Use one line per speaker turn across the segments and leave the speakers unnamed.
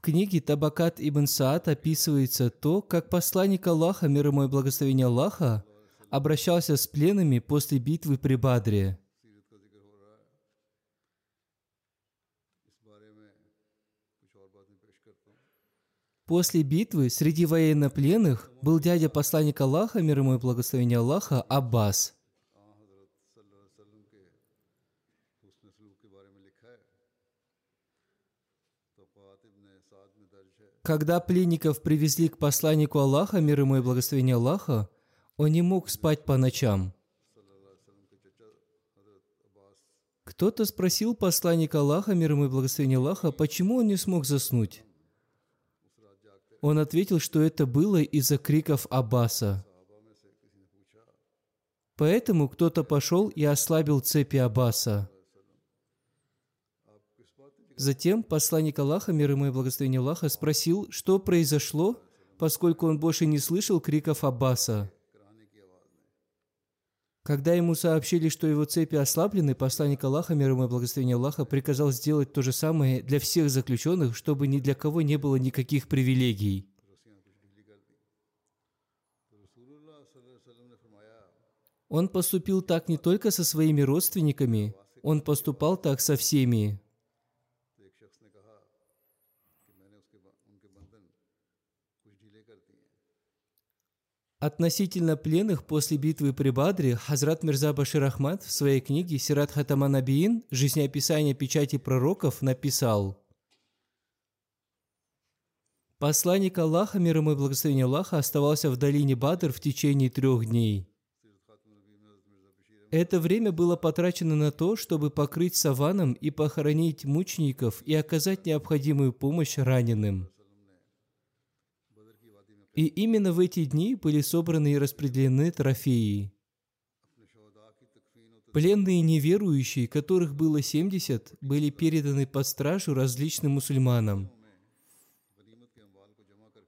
Книге Табакат Ибн Саад описывается то, как посланник Аллаха, мир ему и благословение Аллаха, обращался с пленными после битвы при Бадре. После битвы среди военнопленных был дядя посланника Аллаха, мир ему и благословение Аллаха, Аббас. Когда пленников привезли к посланнику Аллаха, мир ему и благословение Аллаха, он не мог спать по ночам. Кто-то спросил посланника Аллаха, мир ему и благословение Аллаха, почему он не смог заснуть. Он ответил, что это было из-за криков Аббаса. Поэтому кто-то пошел и ослабил цепи Аббаса. Затем посланник Аллаха, мир ему и благословение Аллаха, спросил, что произошло, поскольку он больше не слышал криков Аббаса. Когда ему сообщили, что его цепи ослаблены, посланник Аллаха, мир ему и благословение Аллаха, приказал сделать то же самое для всех заключенных, чтобы ни для кого не было никаких привилегий. Он поступил так не только со своими родственниками, он поступал так со всеми. Относительно пленных после битвы при Бадре Хазрат Мирза Башир Ахмад в своей книге «Сират Хатама Набиин. Жизнеописание печати пророков» написал Посланник Аллаха, мир ему и благословение Аллаха, оставался в долине Бадр в течение трех дней. Это время было потрачено на то, чтобы покрыть саваном и похоронить мучеников и оказать необходимую помощь раненым. И именно в эти дни были собраны и распределены трофеи. Пленные неверующие, которых было 70, были переданы под стражу различным мусульманам.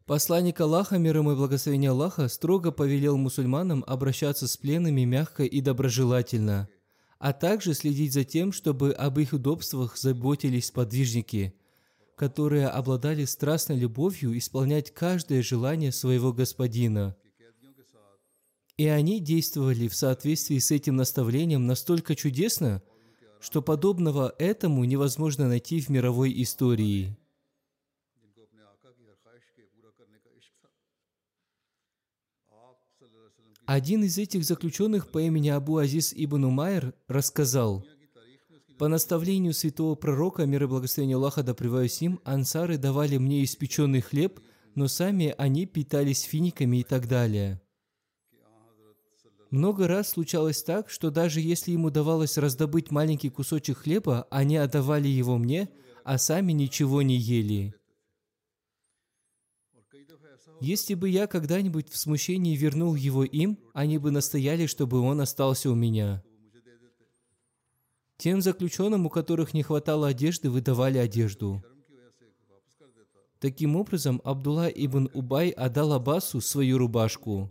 Посланник Аллаха, мир ему и благословение Аллаха, строго повелел мусульманам обращаться с пленными мягко и доброжелательно, а также следить за тем, чтобы об их удобствах заботились подвижники – которые обладали страстной любовью исполнять каждое желание своего господина. И они действовали в соответствии с этим наставлением настолько чудесно, что подобного этому невозможно найти в мировой истории. Один из этих заключенных по имени Абу Азиз ибн Умайр рассказал, по наставлению святого пророка, мир и благословение Аллаха да им, ансары давали мне испеченный хлеб, но сами они питались финиками и так далее. Много раз случалось так, что даже если им удавалось раздобыть маленький кусочек хлеба, они отдавали его мне, а сами ничего не ели. Если бы я когда-нибудь в смущении вернул его им, они бы настояли, чтобы он остался у меня. Тем заключенным, у которых не хватало одежды, выдавали одежду. Таким образом, Абдулла ибн Убай отдал Аббасу свою рубашку.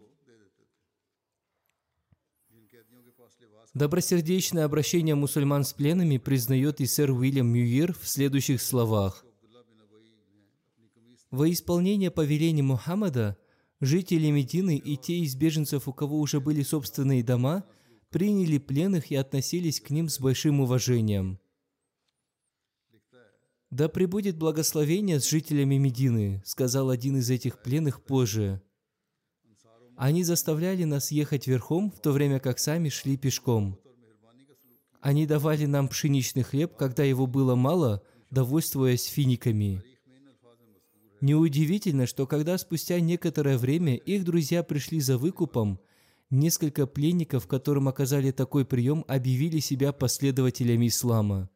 Добросердечное обращение мусульман с пленными признает и сэр Уильям Мюир в следующих словах. Во исполнение повеления Мухаммада, жители Медины и те из беженцев, у кого уже были собственные дома – приняли пленных и относились к ним с большим уважением. «Да пребудет благословение с жителями Медины», сказал один из этих пленных позже. Они заставляли нас ехать верхом, в то время как сами шли пешком. Они давали нам пшеничный хлеб, когда его было мало, довольствуясь финиками. Неудивительно, что когда спустя некоторое время их друзья пришли за выкупом, несколько пленников, которым оказали такой прием, объявили себя последователями ислама.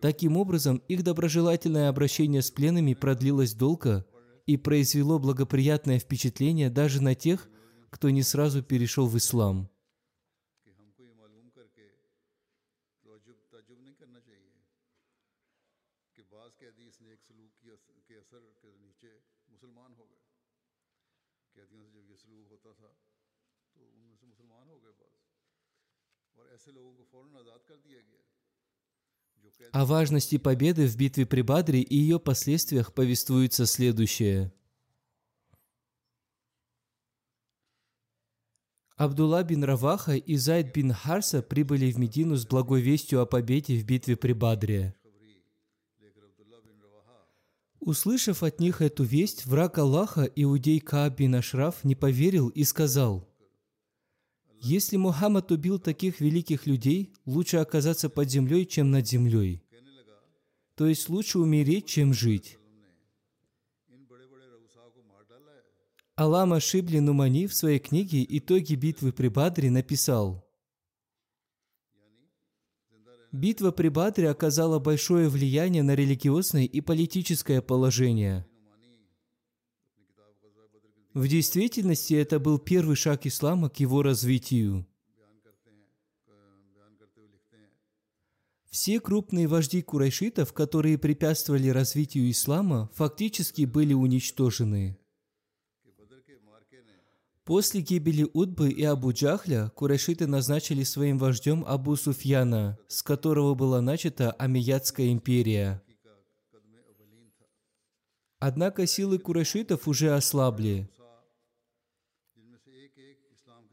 Таким образом, их доброжелательное обращение с пленными продлилось долго – и произвело благоприятное впечатление даже на тех, кто не сразу перешел в ислам. О важности победы в битве при Бадре и ее последствиях повествуется следующее. Абдулла бин Раваха и Зайд бин Харса прибыли в Медину с благой вестью о победе в битве при Бадре. Услышав от них эту весть, враг Аллаха, иудей Кааб бин Ашраф, не поверил и сказал, если Мухаммад убил таких великих людей, лучше оказаться под землей, чем над землей. То есть лучше умереть, чем жить. Алама Шибли Нумани в своей книге «Итоги битвы при Бадре» написал, Битва при Бадре оказала большое влияние на религиозное и политическое положение – в действительности это был первый шаг ислама к его развитию. Все крупные вожди курайшитов, которые препятствовали развитию ислама, фактически были уничтожены. После гибели Удбы и Абу Джахля курайшиты назначили своим вождем Абу Суфьяна, с которого была начата Амиядская империя. Однако силы курайшитов уже ослабли.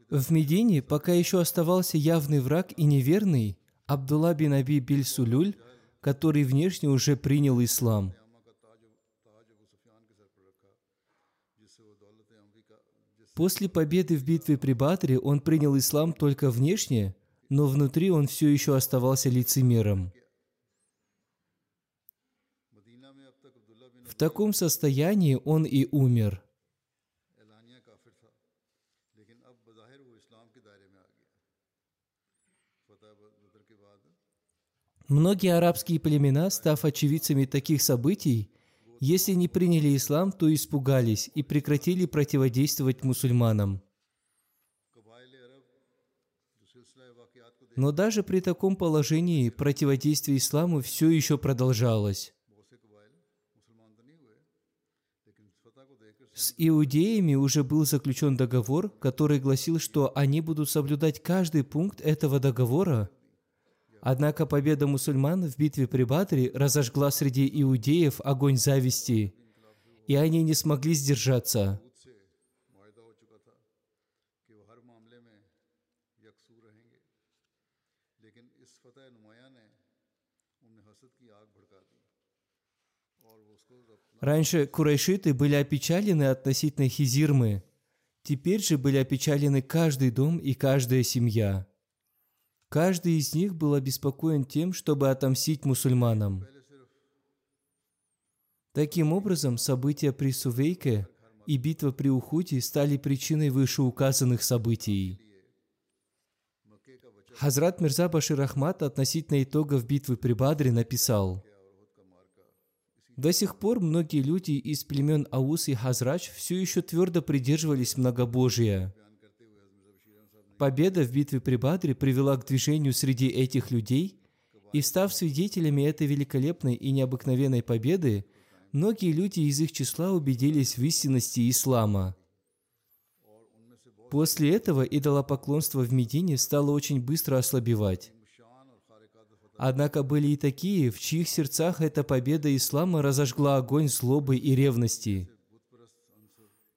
В Медине пока еще оставался явный враг и неверный Абдулла бин Аби Биль-Сулюль, который внешне уже принял ислам. После победы в битве при Батре он принял ислам только внешне, но внутри он все еще оставался лицемером. В таком состоянии он и умер – Многие арабские племена, став очевидцами таких событий, если не приняли ислам, то испугались и прекратили противодействовать мусульманам. Но даже при таком положении противодействие исламу все еще продолжалось. С иудеями уже был заключен договор, который гласил, что они будут соблюдать каждый пункт этого договора – Однако победа мусульман в битве при Бадре разожгла среди иудеев огонь зависти, и они не смогли сдержаться. Раньше курайшиты были опечалены относительно хизирмы, теперь же были опечалены каждый дом и каждая семья – Каждый из них был обеспокоен тем, чтобы отомстить мусульманам. Таким образом, события при Сувейке и битва при Ухуде стали причиной вышеуказанных событий. Хазрат Мирза Башир Ахмад относительно итогов битвы при Бадре написал, «До сих пор многие люди из племен Аус и Хазрач все еще твердо придерживались многобожия – Победа в битве при Бадре привела к движению среди этих людей, и став свидетелями этой великолепной и необыкновенной победы, многие люди из их числа убедились в истинности ислама. После этого идолопоклонство в Медине стало очень быстро ослабевать. Однако были и такие, в чьих сердцах эта победа ислама разожгла огонь злобы и ревности.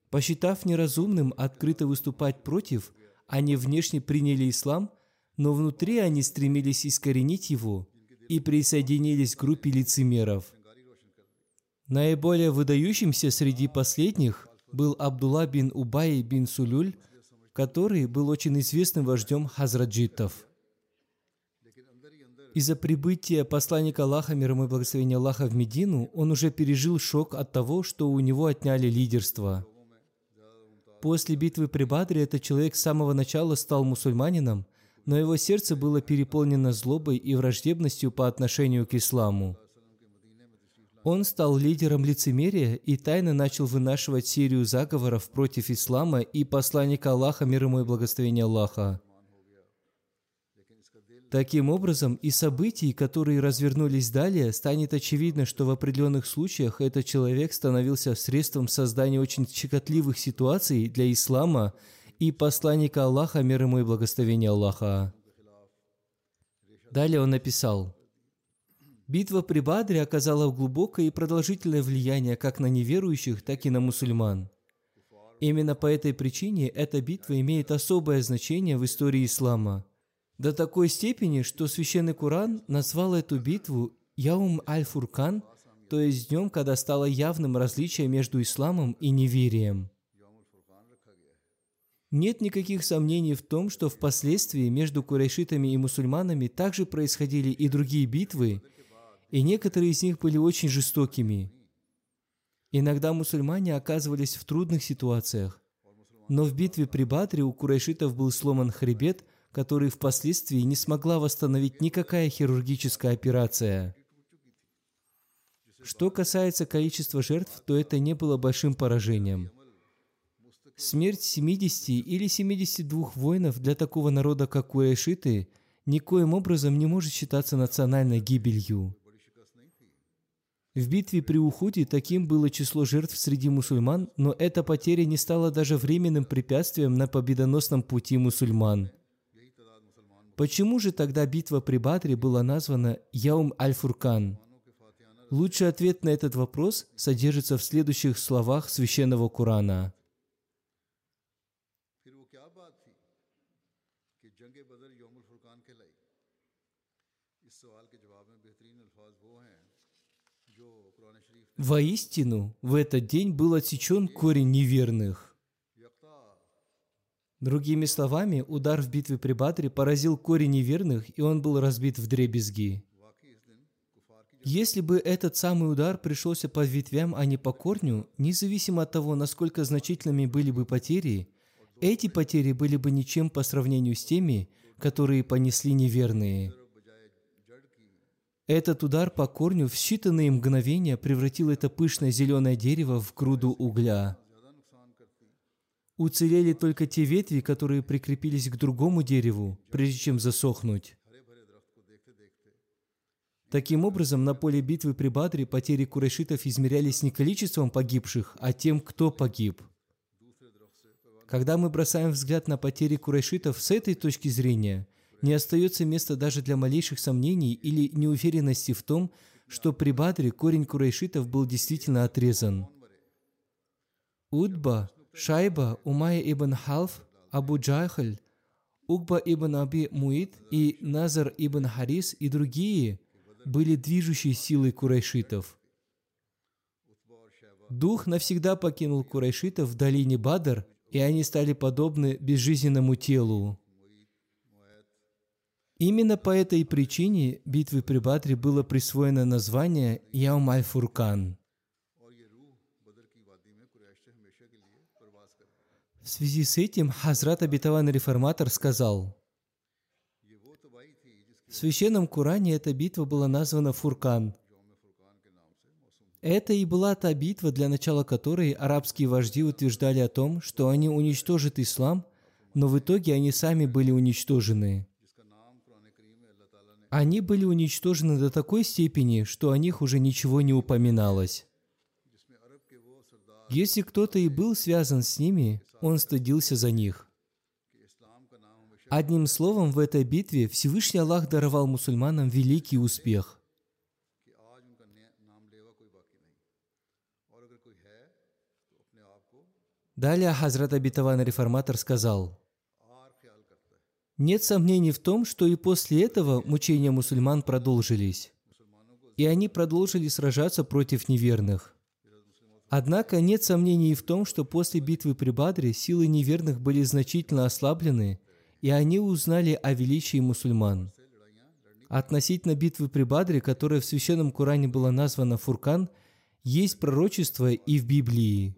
Посчитав неразумным открыто выступать против, они внешне приняли ислам, но внутри они стремились искоренить его и присоединились к группе лицемеров. Наиболее выдающимся среди последних был Абдулла бин Убай бин Сулюль, который был очень известным вождем хазраджитов. Из-за прибытия посланника Аллаха, мир ему и благословения Аллаха в Медину, он уже пережил шок от того, что у него отняли лидерство. После битвы при Бадре этот человек с самого начала стал мусульманином, но его сердце было переполнено злобой и враждебностью по отношению к исламу. Он стал лидером лицемерия и тайно начал вынашивать серию заговоров против ислама и посланника Аллаха, мир ему и благословения Аллаха. Таким образом, из событий, которые развернулись далее, станет очевидно, что в определенных случаях этот человек становился средством создания очень щекотливых ситуаций для ислама и посланника Аллаха, мир ему и благословения Аллаха. Далее он написал, «Битва при Бадре оказала глубокое и продолжительное влияние как на неверующих, так и на мусульман. Именно по этой причине эта битва имеет особое значение в истории ислама. До такой степени, что Священный Куран назвал эту битву Яум Аль-Фуркан, то есть днем, когда стало явным различие между исламом и неверием. Нет никаких сомнений в том, что впоследствии между курайшитами и мусульманами также происходили и другие битвы, и некоторые из них были очень жестокими. Иногда мусульмане оказывались в трудных ситуациях, но в битве при Бадре у курайшитов был сломан хребет, который впоследствии не смогла восстановить никакая хирургическая операция. Что касается количества жертв, то это не было большим поражением – Смерть 70 или 72 воинов для такого народа, как курайшиты, никоим образом не может считаться национальной гибелью. В битве при Ухуде таким было число жертв среди мусульман, но эта потеря не стала даже временным препятствием на победоносном пути мусульман. Почему же тогда битва при Бадре была названа Яум Аль-Фуркан? Лучший ответ на этот вопрос содержится в следующих словах Священного Корана – Воистину, в этот день был отсечен корень неверных. Другими словами, удар в битве при Бадре поразил корень неверных, и он был разбит в дребезги. Если бы этот самый удар пришелся по ветвям, а не по корню, независимо от того, насколько значительными были бы потери, эти потери были бы ничем по сравнению с теми, которые понесли неверные. Этот удар по корню в считанные мгновения превратил это пышное зеленое дерево в груду угля. Уцелели только те ветви, которые прикрепились к другому дереву, прежде чем засохнуть. Таким образом, на поле битвы при Бадре потери курайшитов измерялись не количеством погибших, а тем, кто погиб. Когда мы бросаем взгляд на потери курайшитов с этой точки зрения – не остается места даже для малейших сомнений или неуверенности в том, что при Бадре корень курайшитов был действительно отрезан. Удба, Шайба, Умайя ибн Халф, Абу Джахаль, Угба ибн Аби Муид и Назар ибн Харис и другие были движущей силой курайшитов. Дух навсегда покинул курайшитов в долине Бадр, и они стали подобны безжизненному телу. Именно по этой причине битвы при Бадре было присвоено название Яум Аль-Фуркан. В связи с этим Хазрат Абитаван Реформатор сказал, в Священном Коране эта битва была названа Фуркан. Это и была та битва, для начала которой арабские вожди утверждали о том, что они уничтожат ислам, но в итоге они сами были уничтожены. Они были уничтожены до такой степени, что о них уже ничего не упоминалось. Если кто-то и был связан с ними, он стыдился за них. Одним словом, в этой битве Всевышний Аллах даровал мусульманам великий успех. Далее Хазрат Абитаван Реформатор сказал, «Нет сомнений в том, что и после этого мучения мусульман продолжились, и они продолжили сражаться против неверных». Однако нет сомнений и в том, что после битвы при Бадре силы неверных были значительно ослаблены, и они узнали о величии мусульман. Относительно битвы при Бадре, которая в Священном Коране была названа Фуркан, есть пророчество и в Библии.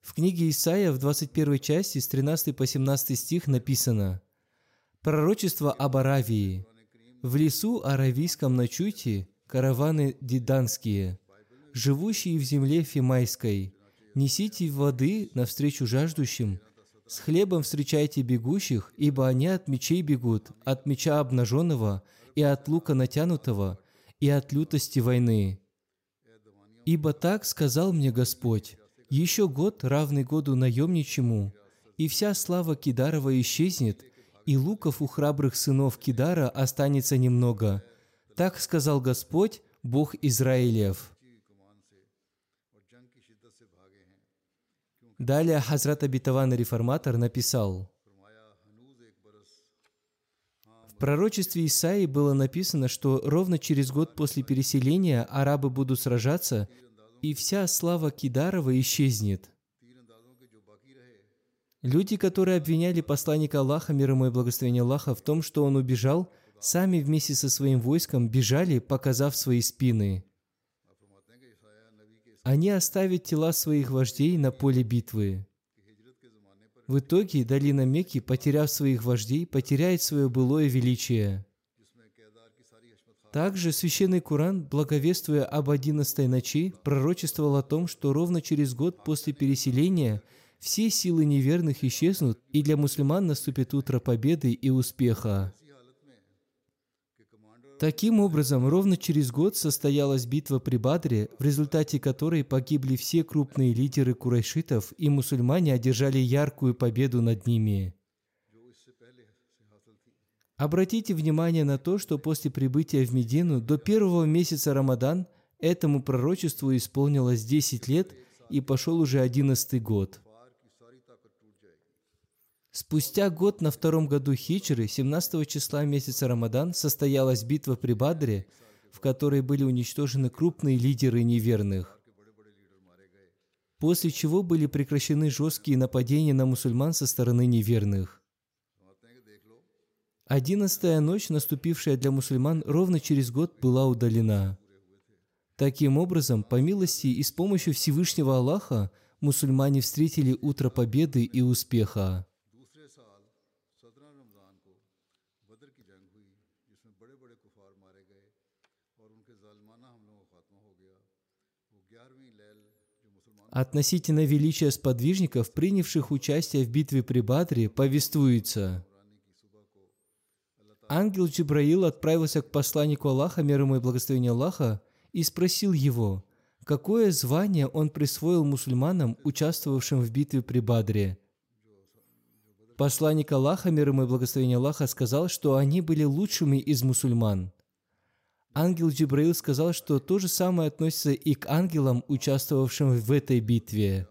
В книге Исаия в 21 части с 13 по 17 стих написано «Пророчество об Аравии. В лесу аравийском ночуйте, караваны диданские, живущие в земле Фимайской. Несите воды навстречу жаждущим, с хлебом встречайте бегущих, ибо они от мечей бегут, от меча обнаженного и от лука натянутого, и от лютости войны. Ибо так сказал мне Господь, еще год, равный году наемничему, и вся слава Кидарова исчезнет, и луков у храбрых сынов Кидара останется немного. Так сказал Господь, Бог Израилев. Далее Хазрат Абитаван Реформатор написал, в пророчестве Исаии было написано, что ровно через год после переселения арабы будут сражаться, и вся слава Кидарова исчезнет. Люди, которые обвиняли посланника Аллаха, мир ему и благословение Аллаха, в том, что он убежал, сами вместе со своим войском бежали, показав свои спины. Они оставят тела своих вождей на поле битвы. В итоге долина Мекки, потеряв своих вождей, потеряет свое былое величие. Также Священный Куран, благовествуя об одиннадцатой ночи, пророчествовал о том, что ровно через год после переселения все силы неверных исчезнут, и для мусульман наступит утро победы и успеха. Таким образом, ровно через год состоялась битва при Бадре, в результате которой погибли все крупные лидеры курайшитов, и мусульмане одержали яркую победу над ними. Обратите внимание на то, что после прибытия в Медину до первого месяца Рамадан этому пророчеству исполнилось 10 лет и пошел уже 11 год. Спустя год на втором году хиджры, 17 числа месяца Рамадан, состоялась битва при Бадре, в которой были уничтожены крупные лидеры неверных. После чего были прекращены жесткие нападения на мусульман со стороны неверных. Одиннадцатая ночь, наступившая для мусульман ровно через год, была удалена. Таким образом, по милости и с помощью Всевышнего Аллаха, мусульмане встретили утро победы и успеха. Относительно величия сподвижников, принявших участие в битве при Бадре, повествуется. Ангел Джибраил отправился к посланнику Аллаха, мир ему и благословение Аллаха, и спросил его, какое звание он присвоил мусульманам, участвовавшим в битве при Бадре. Посланник Аллаха, мир ему и благословение Аллаха, сказал, что они были лучшими из мусульман. Ангел Джибраил сказал, что то же самое относится и к ангелам, участвовавшим в этой битве.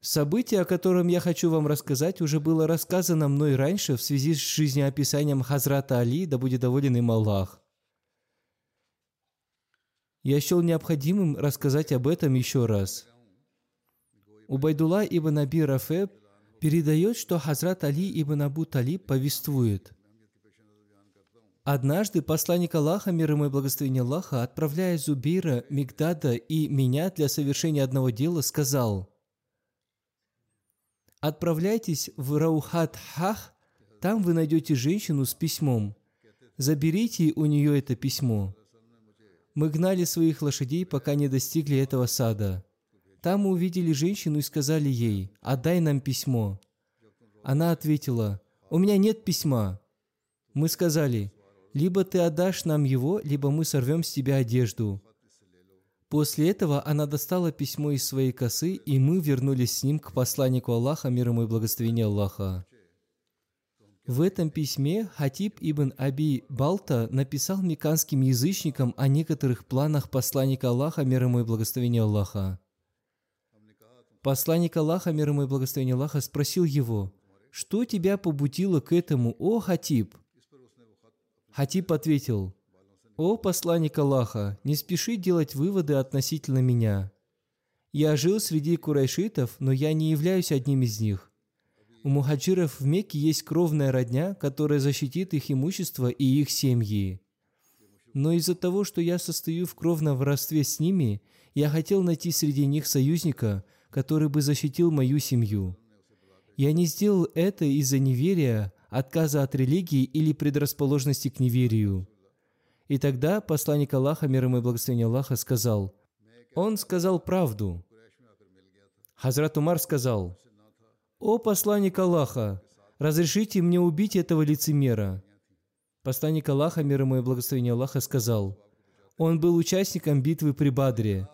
Событие, о котором я хочу вам рассказать, уже было рассказано мной раньше в связи с жизнеописанием Хазрата Али, да будет доволен им Аллах. Я счел необходимым рассказать об этом еще раз. Убайдулла ибн Аби Рафе передает, что Хазрат Али ибн Абу Талиб повествует. Однажды посланник Аллаха, мир ему и благословение Аллаха, отправляя Зубейра, Мигдада и меня для совершения одного дела, сказал – Отправляйтесь в Раухат-Хах, там вы найдете женщину с письмом. Заберите у нее это письмо. Мы гнали своих лошадей, пока не достигли этого сада. Там мы увидели женщину и сказали ей, «Отдай нам письмо». Она ответила, «У меня нет письма». Мы сказали, «Либо ты отдашь нам его, либо мы сорвем с тебя одежду». После этого она достала письмо из своей косы, и мы вернулись с ним к посланнику Аллаха, мир ему и благословение Аллаха. В этом письме Хатиб ибн Аби Балта написал меканским язычникам о некоторых планах посланника Аллаха, мир ему и благословение Аллаха. Посланник Аллаха, мир ему и благословение Аллаха, спросил его, «Что тебя побудило к этому, о Хатиб?» Хатиб ответил, «О посланник Аллаха, не спеши делать выводы относительно меня. Я жил среди курайшитов, но я не являюсь одним из них. У мухаджиров в Мекке есть кровная родня, которая защитит их имущество и их семьи. Но из-за того, что я состою в кровном родстве с ними, я хотел найти среди них союзника, который бы защитил мою семью. Я не сделал это из-за неверия, отказа от религии или предрасположенности к неверию. И тогда посланник Аллаха, мир ему и благословение Аллаха, сказал, он сказал правду. Хазрат Умар сказал, «О посланник Аллаха, разрешите мне убить этого лицемера». Посланник Аллаха, мир ему и благословение Аллаха, сказал, «Он был участником битвы при Бадре.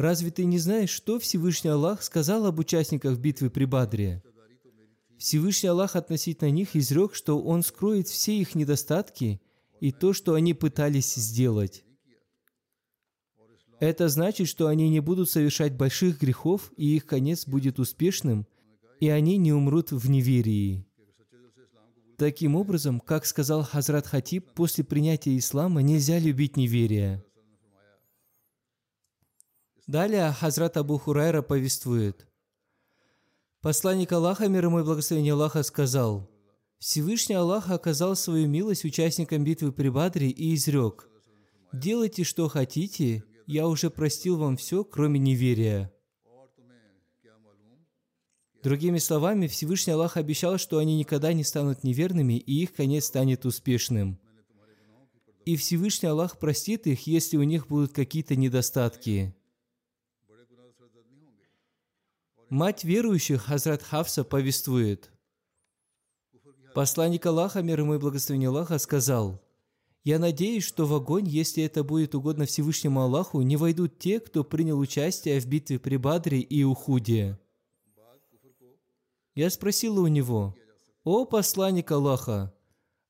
Разве ты не знаешь, что Всевышний Аллах сказал об участниках битвы при Бадре? Всевышний Аллах относительно них изрек, что Он скроет все их недостатки и то, что они пытались сделать. Это значит, что они не будут совершать больших грехов, и их конец будет успешным – и они не умрут в неверии. Таким образом, как сказал Хазрат Хатиб, после принятия ислама нельзя любить неверие. Далее Хазрат Абу Хурайра повествует. Посланник Аллаха, мир ему и благословение Аллаха, сказал, Всевышний Аллах оказал свою милость участникам битвы при Бадре и изрек, «Делайте, что хотите, я уже простил вам все, кроме неверия». Другими словами, Всевышний Аллах обещал, что они никогда не станут неверными, и их конец станет успешным. И Всевышний Аллах простит их, если у них будут какие-то недостатки. Мать верующих, Хазрат Хавса, повествует. Посланник Аллаха, мир ему и благословение Аллаха, сказал, «Я надеюсь, что в огонь, если это будет угодно Всевышнему Аллаху, не войдут те, кто принял участие в битве при Бадре и Ухуде». Я спросила у него, «О посланник Аллаха,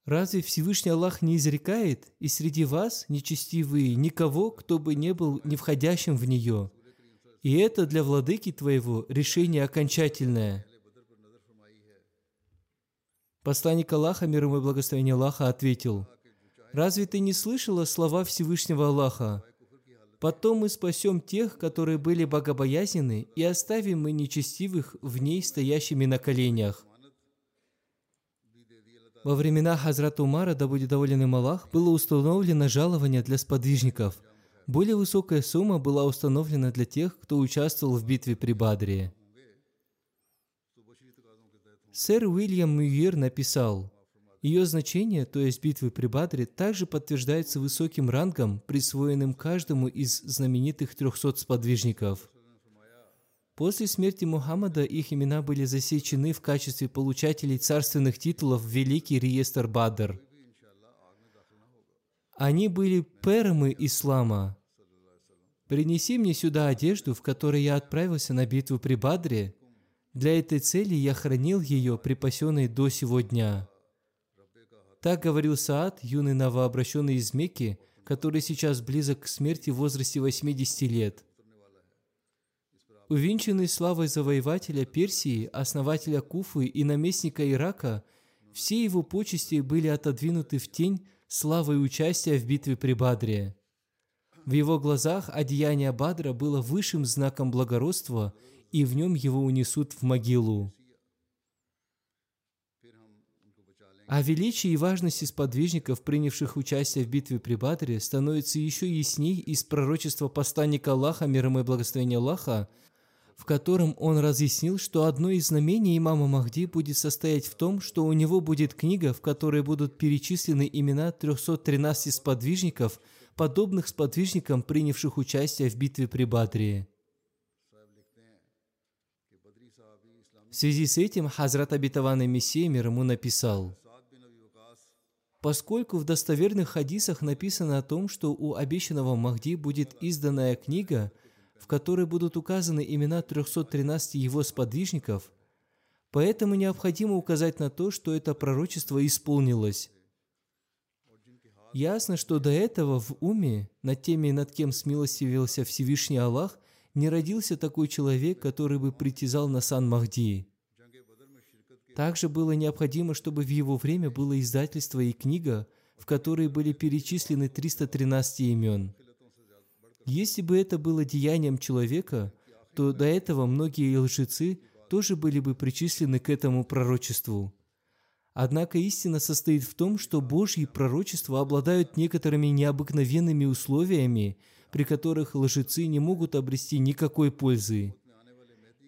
разве Всевышний Аллах не изрекает, и среди вас, нечестивые, никого, кто бы не был не входящим в нее? И это для владыки твоего решение окончательное». Посланник Аллаха, мир ему и благословение Аллаха, ответил, «Разве ты не слышала слова Всевышнего Аллаха? Потом мы спасем тех, которые были богобоязнены, и оставим мы нечестивых в ней стоящими на коленях. Во времена Хазрата Умара, да будет доволен им Аллах, было установлено жалование для сподвижников. Более высокая сумма была установлена для тех, кто участвовал в битве при Бадре. Сэр Уильям Мюир написал, ее значение, то есть битвы при Бадре, также подтверждается высоким рангом, присвоенным каждому из знаменитых трехсот сподвижников. После смерти Мухаммада их имена были засечены в качестве получателей царственных титулов в Великий реестр Бадр. Они были пермы ислама. «Принеси мне сюда одежду, в которой я отправился на битву при Бадре. Для этой цели я хранил ее, припасенной до сего дня». Так говорил Саад, юный новообращенный из Мекки, который сейчас близок к смерти в возрасте 80 лет. Увенчанный славой завоевателя Персии, основателя Куфы и наместника Ирака, все его почести были отодвинуты в тень славой участия в битве при Бадре. В его глазах одеяние Бадра было высшим знаком благородства, и в нем его унесут в могилу. О величии и важности сподвижников, принявших участие в битве при Бадре, становится еще ясней из пророчества посланника Аллаха, мир ему и благословения Аллаха, в котором он разъяснил, что одно из знамений имама Махди будет состоять в том, что у него будет книга, в которой будут перечислены имена 313 сподвижников, подобных сподвижникам, принявших участие в битве при Бадре. В связи с этим Хазрат Абитаван Мессия мир ему написал – Поскольку в достоверных хадисах написано о том, что у обещанного Махди будет изданная книга, в которой будут указаны имена 313 его сподвижников, поэтому необходимо указать на то, что это пророчество исполнилось. Ясно, что до этого в уме, над теми, над кем смилостивился Всевышний Аллах, не родился такой человек, который бы притязал на сан Махди. Также было необходимо, чтобы в его время было издательство и книга, в которой были перечислены 313 имен. Если бы это было деянием человека, то до этого многие лжецы тоже были бы причислены к этому пророчеству. Однако истина состоит в том, что Божьи пророчества обладают некоторыми необыкновенными условиями, при которых лжецы не могут обрести никакой пользы.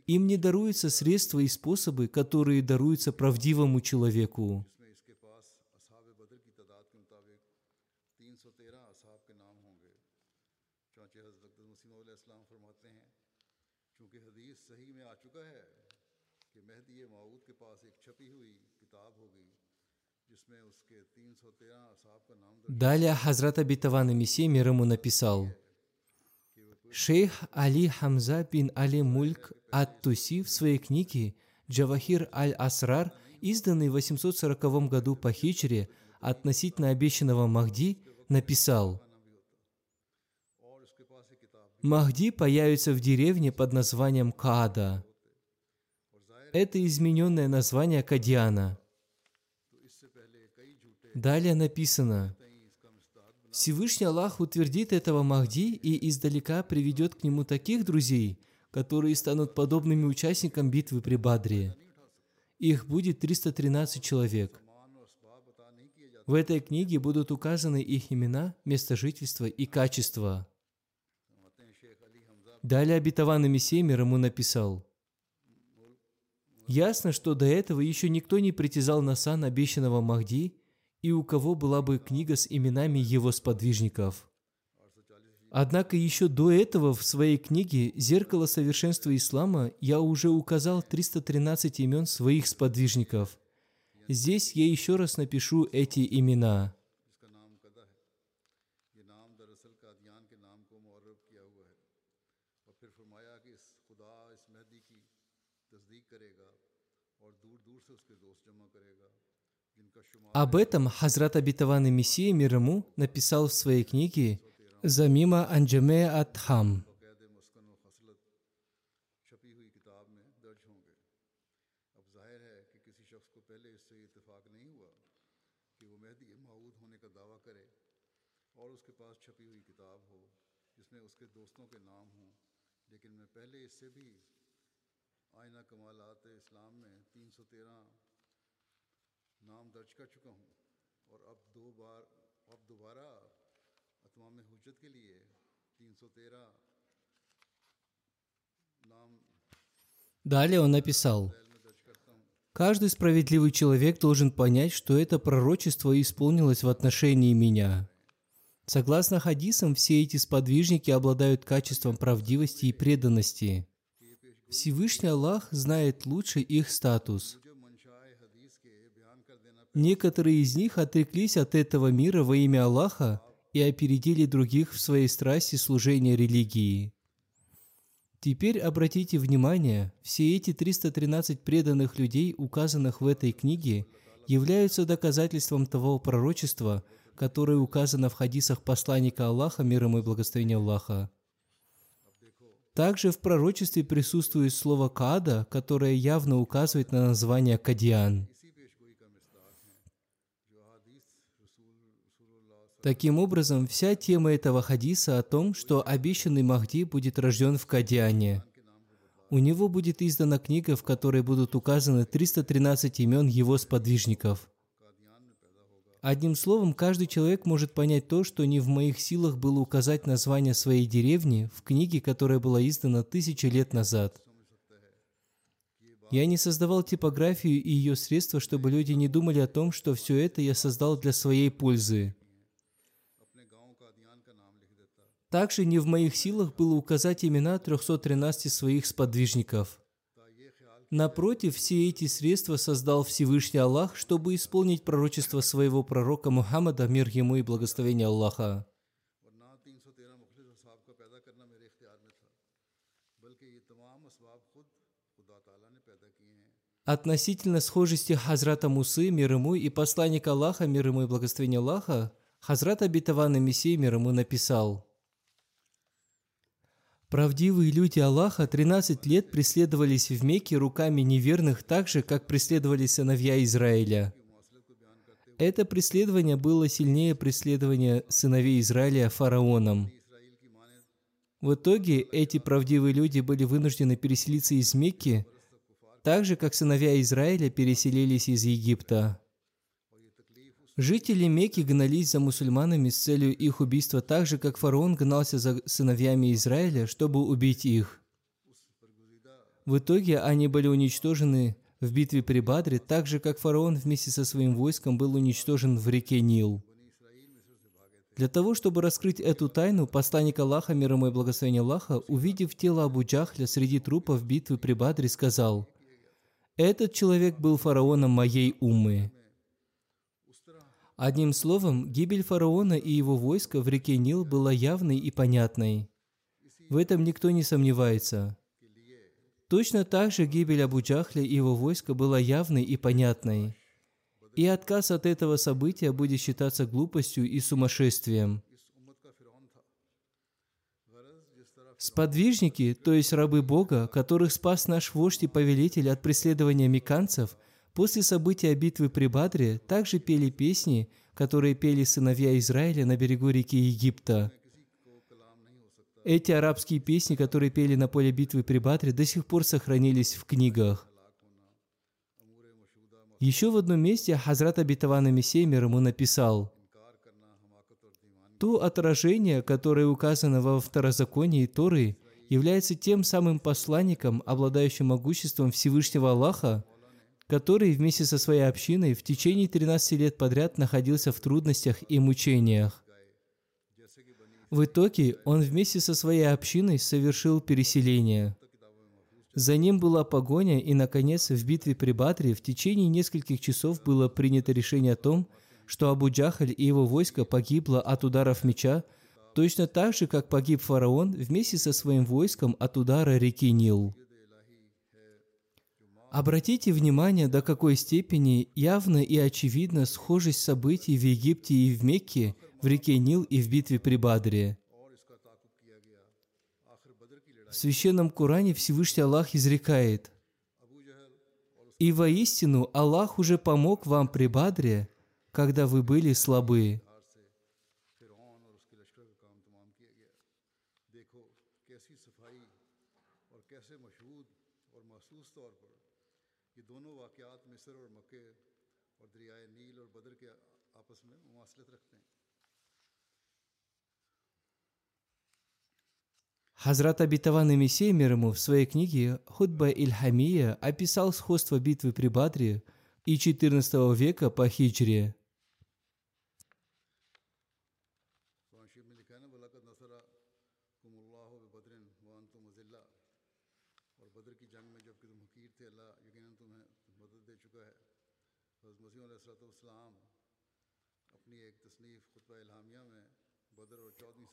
Им не даруются средства и способы, которые даруются правдивому человеку. Далее Хазрат Абитаван и Мессия мир ему написал, Шейх Али Хамза бин Али Мульк Ат-Туси в своей книге «Джавахир Аль-Асрар», изданной в 840 году по хичре относительно обещанного Махди, написал. «Махди появится в деревне под названием Каада». Это измененное название Кадиана – Далее написано, Всевышний Аллах утвердит этого Махди и издалека приведет к нему таких друзей, которые станут подобными участникам битвы при Бадре. Их будет 313 человек. В этой книге будут указаны их имена, место жительства и качества. Далее обетованный Мессия мир ему написал, Ясно, что до этого еще никто не притязал на сан обещанного Махди, и у кого была бы книга с именами его сподвижников. Однако еще до этого в своей книге «Зеркало совершенства ислама» я уже указал 313 имен своих сподвижников. Здесь я еще раз напишу эти имена. Об этом Хазрат Абитаван и Мессия мир ему написал в своей книге «Замима Анджаме Атхам».
لیکن میں پہلے اس سے بھی آئینہ کمالات اسلام میں تین سو تیرہ
Далее он написал, «Каждый справедливый человек должен понять, что это пророчество исполнилось в отношении меня. Согласно хадисам, все эти сподвижники обладают качеством правдивости и преданности. Всевышний Аллах знает лучше их статус. Некоторые из них отреклись от этого мира во имя Аллаха и опередили других в своей страсти служения религии. Теперь обратите внимание, все эти 313 преданных людей, указанных в этой книге, являются доказательством того пророчества, которое указано в хадисах посланника Аллаха, мир ему и благословения Аллаха. Также в пророчестве присутствует слово «када», которое явно указывает на название «кадиан». Таким образом, вся тема этого хадиса о том, что обещанный Махди будет рожден в Кадиане. У него будет издана книга, в которой будут указаны 313 имен его сподвижников. Одним словом, каждый человек может понять то, что не в моих силах было указать название своей деревни в книге, которая была издана тысячи лет назад. Я не создавал типографию и ее средства, чтобы люди не думали о том, что все это я создал для своей пользы. Также не в моих силах было указать имена 313 своих сподвижников. Напротив, все эти средства создал Всевышний Аллах, чтобы исполнить пророчество своего пророка Мухаммада, мир ему и благословение Аллаха. Относительно схожести Хазрата Мусы, мир ему, и посланника Аллаха, мир ему и благословение Аллаха, Хазрат Абитаван и Мессия, мир ему, написал – Правдивые люди Аллаха 13 лет преследовались в Мекке руками неверных так же, как преследовались сыновья Израиля. Это преследование было сильнее преследования сыновей Израиля фараоном. В итоге эти правдивые люди были вынуждены переселиться из Мекки, так же, как сыновья Израиля переселились из Египта. Жители Мекки гнались за мусульманами с целью их убийства так же, как фараон гнался за сыновьями Израиля, чтобы убить их. В итоге они были уничтожены в битве при Бадре, так же, как фараон вместе со своим войском был уничтожен в реке Нил. Для того, чтобы раскрыть эту тайну, посланник Аллаха, мир ему и благословение Аллаха, увидев тело Абу Джахля среди трупов битвы при Бадре, сказал, «Этот человек был фараоном моей уммы». Одним словом, гибель фараона и его войска в реке Нил была явной и понятной. В этом никто не сомневается. Точно так же гибель Абу Джахля и его войска была явной и понятной. И отказ от этого события будет считаться глупостью и сумасшествием. Сподвижники, то есть рабы Бога, которых спас наш вождь и повелитель от преследования меканцев – После события битвы при Бадре также пели песни, которые пели сыновья Израиля на берегу реки Египта. Эти арабские песни, которые пели на поле битвы при Бадре, до сих пор сохранились в книгах. Еще в одном месте Хазрат Абитавана Мессия мир ему написал, «То отражение, которое указано во второзаконии Торы, является тем самым посланником, обладающим могуществом Всевышнего Аллаха, который вместе со своей общиной в течение 13 лет подряд находился в трудностях и мучениях. В итоге он вместе со своей общиной совершил переселение. За ним была погоня, и, наконец, в битве при Батре в течение нескольких часов было принято решение о том, что Абу Джахаль и его войско погибло от ударов меча, точно так же, как погиб фараон вместе со своим войском от удара реки Нил. Обратите внимание, до какой степени явно и очевидно схожесть событий в Египте и в Мекке, в реке Нил и в битве при Бадре. В Священном Коране Всевышний Аллах изрекает, «И воистину Аллах уже помог вам при Бадре, когда вы были слабы». Хазрат Абитаван и Мессия мир ему в своей книге «Худба Ильхамия» описал сходство битвы при Бадре и XIV века по хиджре.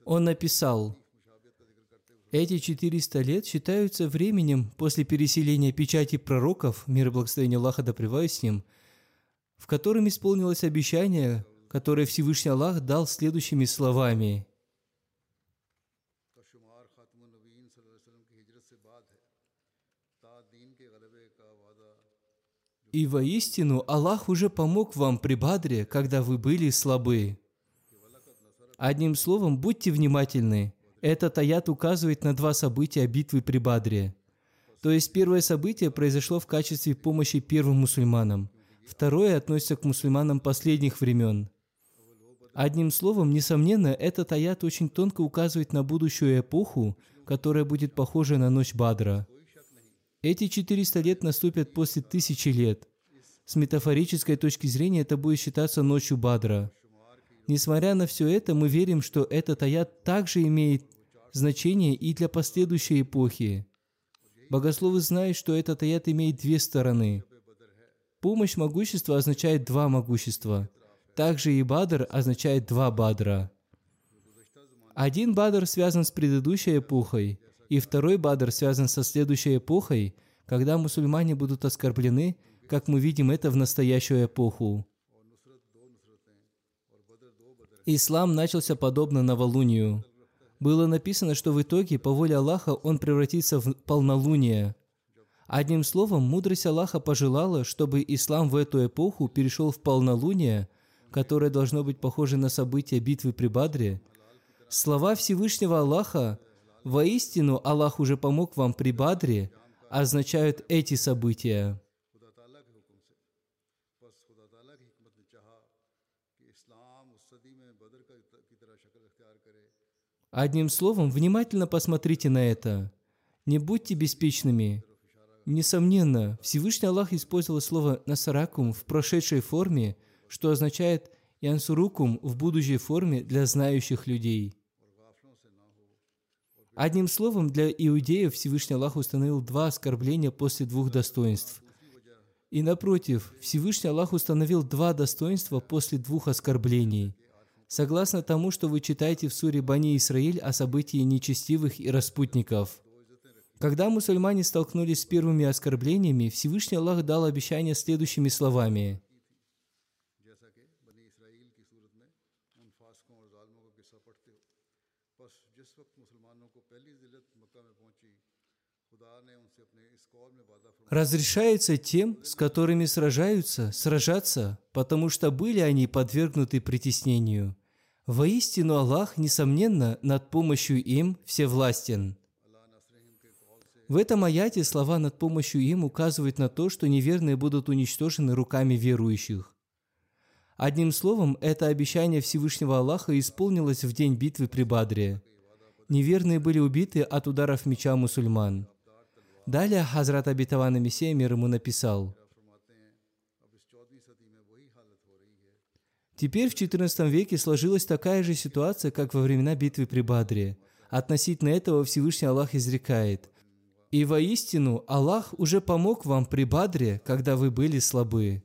Он написал, эти 400 лет считаются временем после переселения печати пророков, мир и благословение Аллаха да с ним, в котором исполнилось обещание, которое Всевышний Аллах дал следующими словами. «И воистину Аллах уже помог вам при Бадре, когда вы были слабы». Одним словом, будьте внимательны – этот аят указывает на два события битвы при Бадре. То есть первое событие произошло в качестве помощи первым мусульманам. Второе относится к мусульманам последних времен. Одним словом, несомненно, этот аят очень тонко указывает на будущую эпоху, которая будет похожа на ночь Бадра. Эти 400 лет наступят после тысячи лет. С метафорической точки зрения это будет считаться ночью Бадра. Несмотря на все это, мы верим, что этот аят также имеет значение и для последующей эпохи. Богословы знают, что этот аят имеет две стороны. Помощь могущества означает два могущества. Также и бадр означает два бадра. Один бадр связан с предыдущей эпохой, и второй бадр связан со следующей эпохой, когда мусульмане будут оскорблены, как мы видим это в настоящую эпоху. Ислам начался подобно новолунию. Было написано, что в итоге, по воле Аллаха, он превратится в полнолуние. Одним словом, мудрость Аллаха пожелала, чтобы ислам в эту эпоху перешел в полнолуние, которое должно быть похоже на события битвы при Бадре. Слова Всевышнего Аллаха «Воистину Аллах уже помог вам при Бадре» означают эти события. Одним словом, внимательно посмотрите на это. Не будьте беспечными. Несомненно, Всевышний Аллах использовал слово «насаракум» в прошедшей форме, что означает «янсурукум» в будущей форме для знающих людей. Одним словом, для иудеев Всевышний Аллах установил два оскорбления после двух достоинств. И напротив, Всевышний Аллах установил два достоинства после двух оскорблений. Согласно тому, что вы читаете в суре Бани Исраиль о событии нечестивых и распутников. Когда мусульмане столкнулись с первыми оскорблениями, Всевышний Аллах дал обещание следующими словами. Разрешается тем, с которыми сражаются, сражаться, потому что были они подвергнуты притеснению. Воистину Аллах, несомненно, над помощью им всевластен. В этом аяте слова над помощью им указывают на то, что неверные будут уничтожены руками верующих. Одним словом, это обещание Всевышнего Аллаха исполнилось в день битвы при Бадре. Неверные были убиты от ударов меча мусульман. Далее Хазрат Абитаван Мессия мир ему написал, Теперь в XIV веке сложилась такая же ситуация, как во времена битвы при Бадре. Относительно этого Всевышний Аллах изрекает. «И воистину Аллах уже помог вам при Бадре, когда вы были слабы».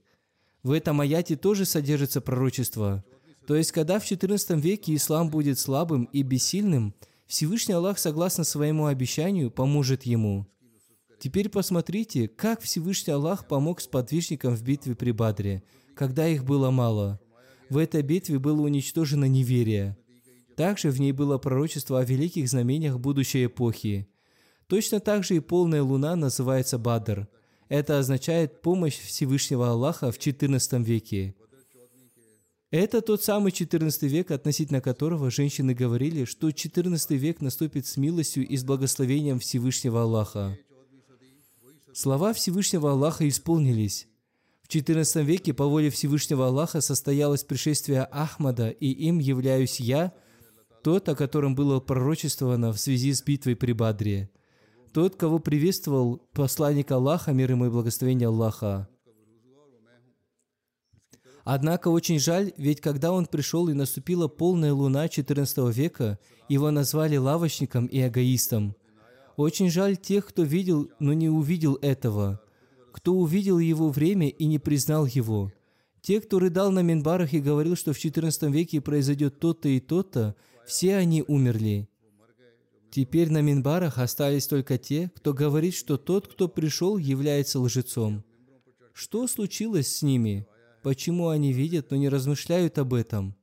В этом аяте тоже содержится пророчество. То есть, когда в XIV веке ислам будет слабым и бессильным, Всевышний Аллах, согласно своему обещанию, поможет ему – Теперь посмотрите, как Всевышний Аллах помог сподвижникам в битве при Бадре, когда их было мало. В этой битве было уничтожено неверие. Также в ней было пророчество о великих знамениях будущей эпохи. Точно так же и полная луна называется Бадр. Это означает помощь Всевышнего Аллаха в XIV веке. Это тот самый XIV век, относительно которого женщины говорили, что XIV век наступит с милостью и с благословением Всевышнего Аллаха. Слова Всевышнего Аллаха исполнились. В XIV веке по воле Всевышнего Аллаха состоялось пришествие Ахмада, и им являюсь я, тот, о котором было пророчествовано в связи с битвой при Бадре. Тот, кого приветствовал посланник Аллаха, мир ему и благословение Аллаха. Однако очень жаль, ведь когда он пришел и наступила полная луна XIV века, его назвали лавочником и эгоистом. Очень жаль тех, кто видел, но не увидел этого, кто увидел его время и не признал его. Те, кто рыдал на минбарах и говорил, что в XIV веке произойдет то-то и то-то, все они умерли. Теперь на минбарах остались только те, кто говорит, что тот, кто пришел, является лжецом. Что случилось с ними? Почему они видят, но не размышляют об этом?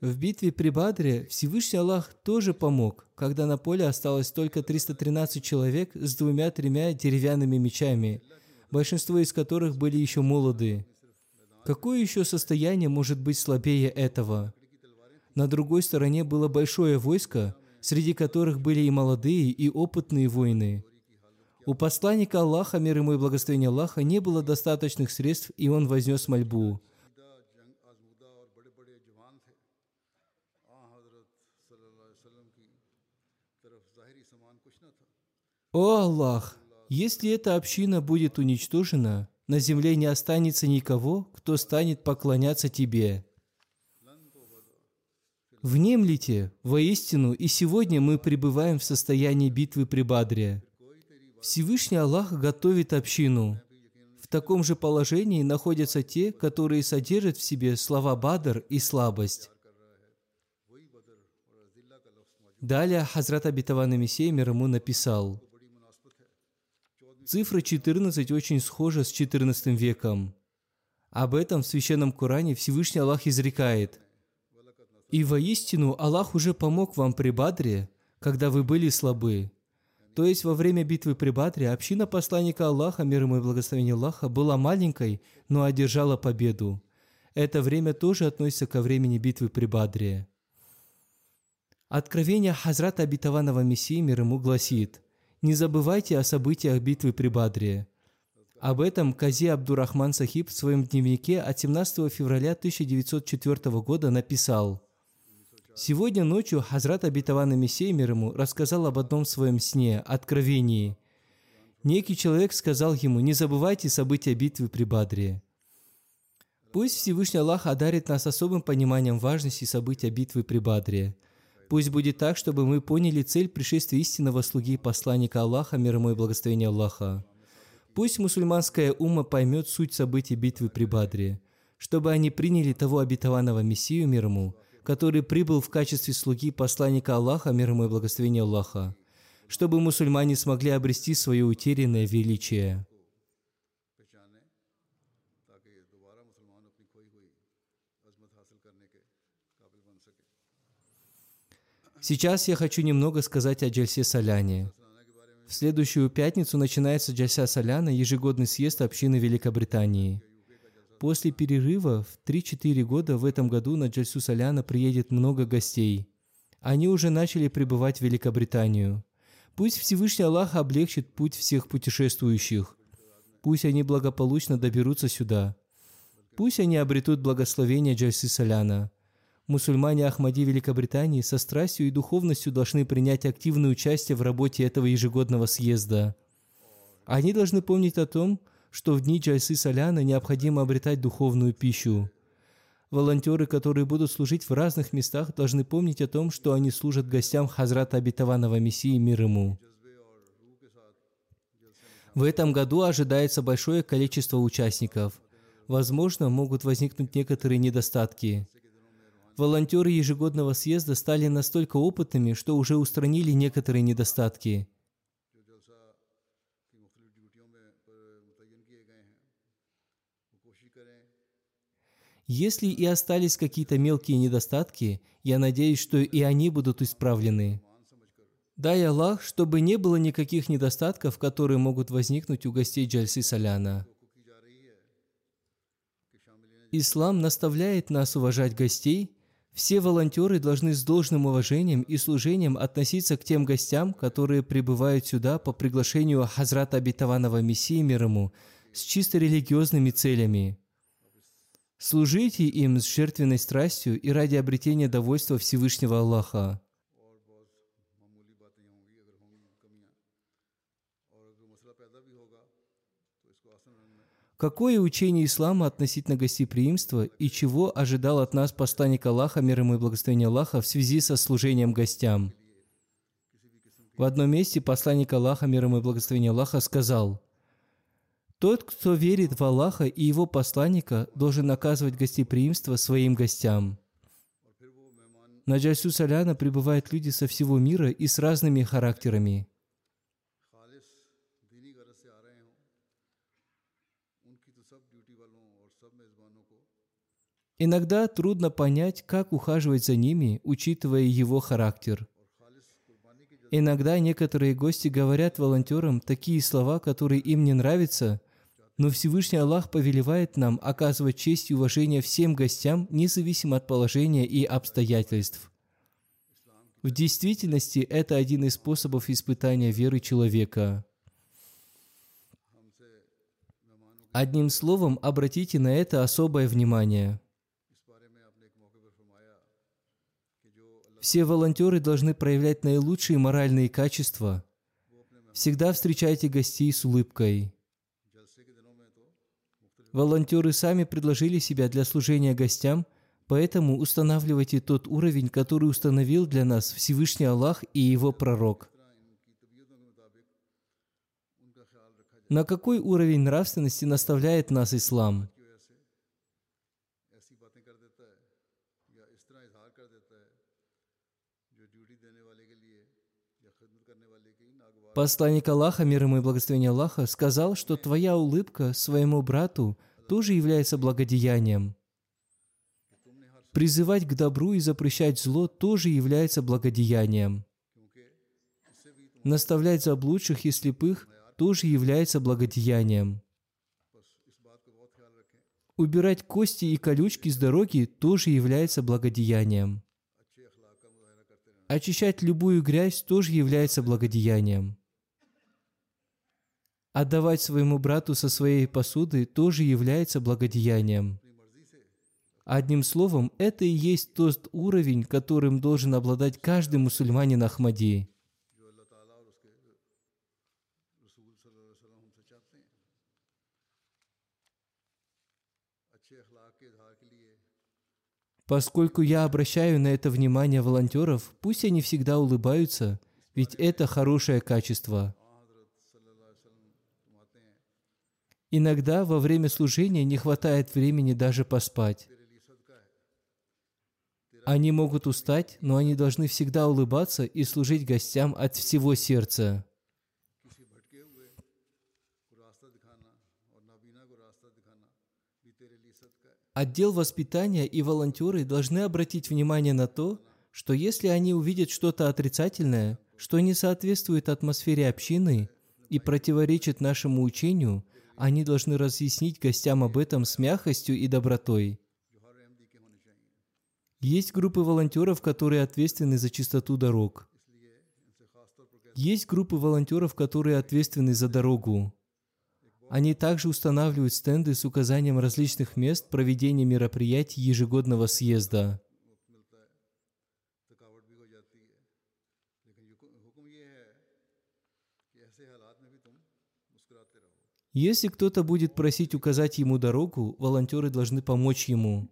В битве при Бадре Всевышний Аллах тоже помог, когда на поле осталось только 313 человек с двумя-тремя деревянными мечами, большинство из которых были еще молоды. Какое еще состояние может быть слабее этого? На другой стороне было большое войско, среди которых были и молодые, и опытные воины. У посланника Аллаха, мир ему и благословение Аллаха, не было достаточных средств, и он вознес мольбу. О Аллах! Если эта община будет уничтожена, на земле не останется никого, кто станет поклоняться Тебе. Внемлите, воистину, и сегодня мы пребываем в состоянии битвы при Бадре. Всевышний Аллах готовит общину. В таком же положении находятся те, которые содержат в себе слова Бадр и слабость. Далее Хазрат Абитаван Мессия мир ему написал, Цифра 14 очень схожа с 14 веком. Об этом в Священном Коране Всевышний Аллах изрекает. «И воистину Аллах уже помог вам при Бадре, когда вы были слабы». То есть во время битвы при Бадре община посланника Аллаха, мир ему и благословение Аллаха, была маленькой, но одержала победу. Это время тоже относится ко времени битвы при Бадре. Откровение Хазрата Обетованного Мессии мир ему гласит «Не забывайте о событиях битвы при Бадре». Об этом Кази Абдурахман Сахиб в своем дневнике от 17 февраля 1904 года написал «Сегодня ночью Хазрат Обетованный Мессия мир ему рассказал об одном своем сне, откровении. Некий человек сказал ему, не забывайте события битвы при Бадре. Пусть Всевышний Аллах одарит нас особым пониманием важности события битвы при Бадре – Пусть будет так, чтобы мы поняли цель пришествия истинного слуги посланника Аллаха, мир ему и благословения Аллаха. Пусть мусульманская ума поймет суть событий битвы при Бадре, чтобы они приняли того обетованного Мессию, мир ему, который прибыл в качестве слуги посланника Аллаха, мир ему и благословения Аллаха, чтобы мусульмане смогли обрести свое утерянное величие. Сейчас я хочу немного сказать о Джальсе Соляне. В следующую пятницу начинается Джальса Соляна, ежегодный съезд общины Великобритании. После перерыва в 3-4 года в этом году на Джальсу Соляна приедет много гостей. Они уже начали прибывать в Великобританию. Пусть Всевышний Аллах облегчит путь всех путешествующих. Пусть они благополучно доберутся сюда. Пусть они обретут благословение Джальсы Соляна – Мусульмане Ахмади Великобритании со страстью и духовностью должны принять активное участие в работе этого ежегодного съезда. Они должны помнить о том, что в дни Джайсы Соляна необходимо обретать духовную пищу. Волонтеры, которые будут служить в разных местах, должны помнить о том, что они служат гостям Хазрата Обетованного Мессии мир ему. В этом году ожидается большое количество участников. Возможно, могут возникнуть некоторые недостатки. Волонтеры ежегодного съезда стали настолько опытными, что уже устранили некоторые недостатки. Если и остались какие-то мелкие недостатки, я надеюсь, что и они будут исправлены. Дай Аллах, чтобы не было никаких недостатков, которые могут возникнуть у гостей Джальси Соляна. Ислам наставляет нас уважать гостей все волонтеры должны с должным уважением и служением относиться к тем гостям, которые прибывают сюда по приглашению Хазрата Обетованного Мессии мир ему, с чисто религиозными целями. Служите им с жертвенной страстью и ради обретения довольства Всевышнего Аллаха. Какое учение ислама относительно гостеприимства и чего ожидал от нас посланник Аллаха, мир ему и благословение Аллаха, в связи со служением гостям? В одном месте посланник Аллаха, мир ему и благословение Аллаха, сказал, «Тот, кто верит в Аллаха и его посланника, должен оказывать гостеприимство своим гостям». На Джайсу Саляна прибывают люди со всего мира и с разными характерами – Иногда трудно понять, как ухаживать за ними, учитывая его характер. Иногда некоторые гости говорят волонтерам такие слова, которые им не нравятся, но Всевышний Аллах повелевает нам оказывать честь и уважение всем гостям, независимо от положения и обстоятельств. В действительности это один из способов испытания веры человека. Одним словом, обратите на это особое внимание – Все волонтеры должны проявлять наилучшие моральные качества. Всегда встречайте гостей с улыбкой. Волонтеры сами предложили себя для служения гостям, поэтому устанавливайте тот уровень, который установил для нас Всевышний Аллах и Его пророк. На какой уровень нравственности наставляет нас ислам? Посланник Аллаха, мир ему и благословение Аллаха, сказал, что твоя улыбка своему брату тоже является благодеянием. Призывать к добру и запрещать зло тоже является благодеянием. Наставлять заблудших и слепых тоже является благодеянием. Убирать кости и колючки с дороги тоже является благодеянием. Очищать любую грязь тоже является благодеянием. Отдавать своему брату со своей посуды тоже является благодеянием. Одним словом, это и есть тот уровень, которым должен обладать каждый мусульманин Ахмади. Поскольку я обращаю на это внимание волонтеров, пусть они всегда улыбаются, ведь это хорошее качество. Иногда во время служения не хватает времени даже поспать. Они могут устать, но они должны всегда улыбаться и служить гостям от всего сердца. Отдел воспитания и волонтеры должны обратить внимание на то, что если они увидят что-то отрицательное, что не соответствует атмосфере общины и противоречит нашему учению – они должны разъяснить гостям об этом с мягкостью и добротой. Есть группы волонтеров, которые ответственны за чистоту дорог. Есть группы волонтеров, которые ответственны за дорогу. Они также устанавливают стенды с указанием различных мест проведения мероприятий ежегодного съезда. Если кто-то будет просить указать ему дорогу, волонтеры должны помочь ему.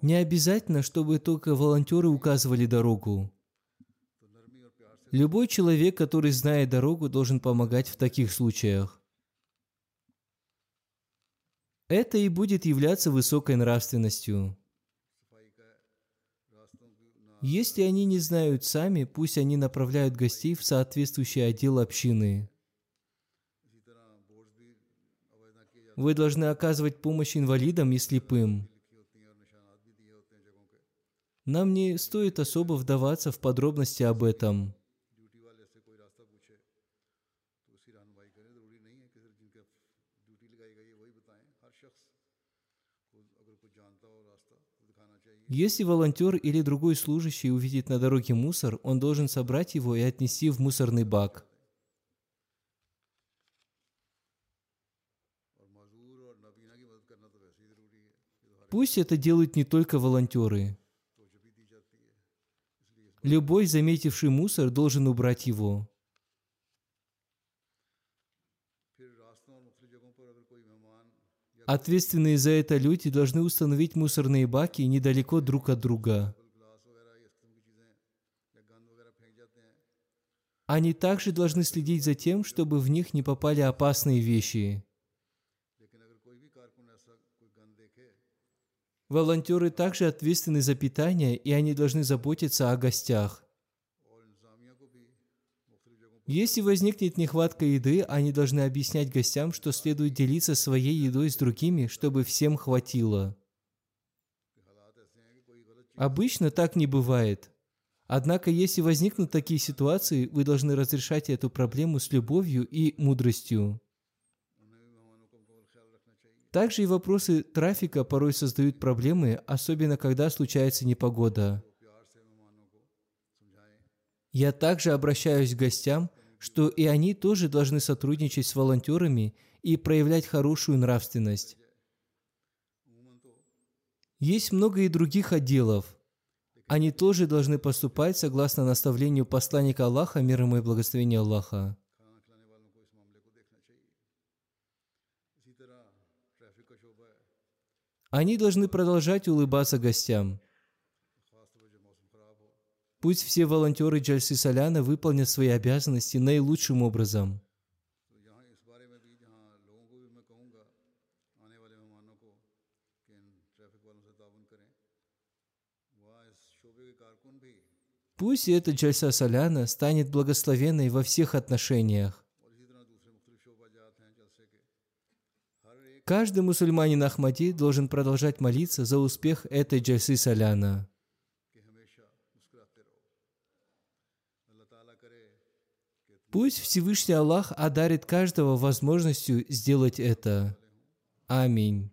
Не обязательно, чтобы только волонтеры указывали дорогу. Любой человек, который знает дорогу, должен помогать в таких случаях. Это и будет являться высокой нравственностью. Если они не знают сами, пусть они направляют гостей в соответствующий отдел общины. Вы должны оказывать помощь инвалидам и слепым. Нам не стоит особо вдаваться в подробности об этом. Если волонтер или другой служащий увидит на дороге мусор, он должен собрать его и отнести в мусорный бак. Пусть это делают не только волонтеры. Любой, заметивший мусор, должен убрать его. Ответственные за это люди должны установить мусорные баки недалеко друг от друга. Они также должны следить за тем, чтобы в них не попали опасные вещи. Волонтеры также ответственны за питание, и они должны заботиться о гостях. Если возникнет нехватка еды, они должны объяснять гостям, что следует делиться своей едой с другими, чтобы всем хватило. Обычно так не бывает. Однако, если возникнут такие ситуации, вы должны разрешать эту проблему с любовью и мудростью. Также и вопросы трафика порой создают проблемы, особенно когда случается непогода. Я также обращаюсь к гостям – что и они тоже должны сотрудничать с волонтерами и проявлять хорошую нравственность. Есть много и других отделов. Они тоже должны поступать согласно наставлению посланника Аллаха, мир ему и благословение Аллаха. Они должны продолжать улыбаться гостям – Пусть все волонтеры Джальсы Саляна выполнят свои обязанности наилучшим образом. Пусть эта Джальса Саляна станет благословенной во всех отношениях. Каждый мусульманин Ахмади должен продолжать молиться за успех этой Джальсы
Саляна.
Пусть Всевышний Аллах одарит каждого возможностью сделать это. Аминь.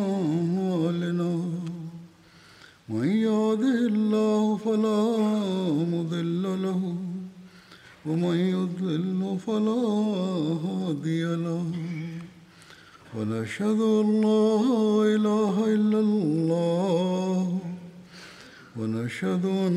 أشهد أن لا إله إلا الله ونشهد أن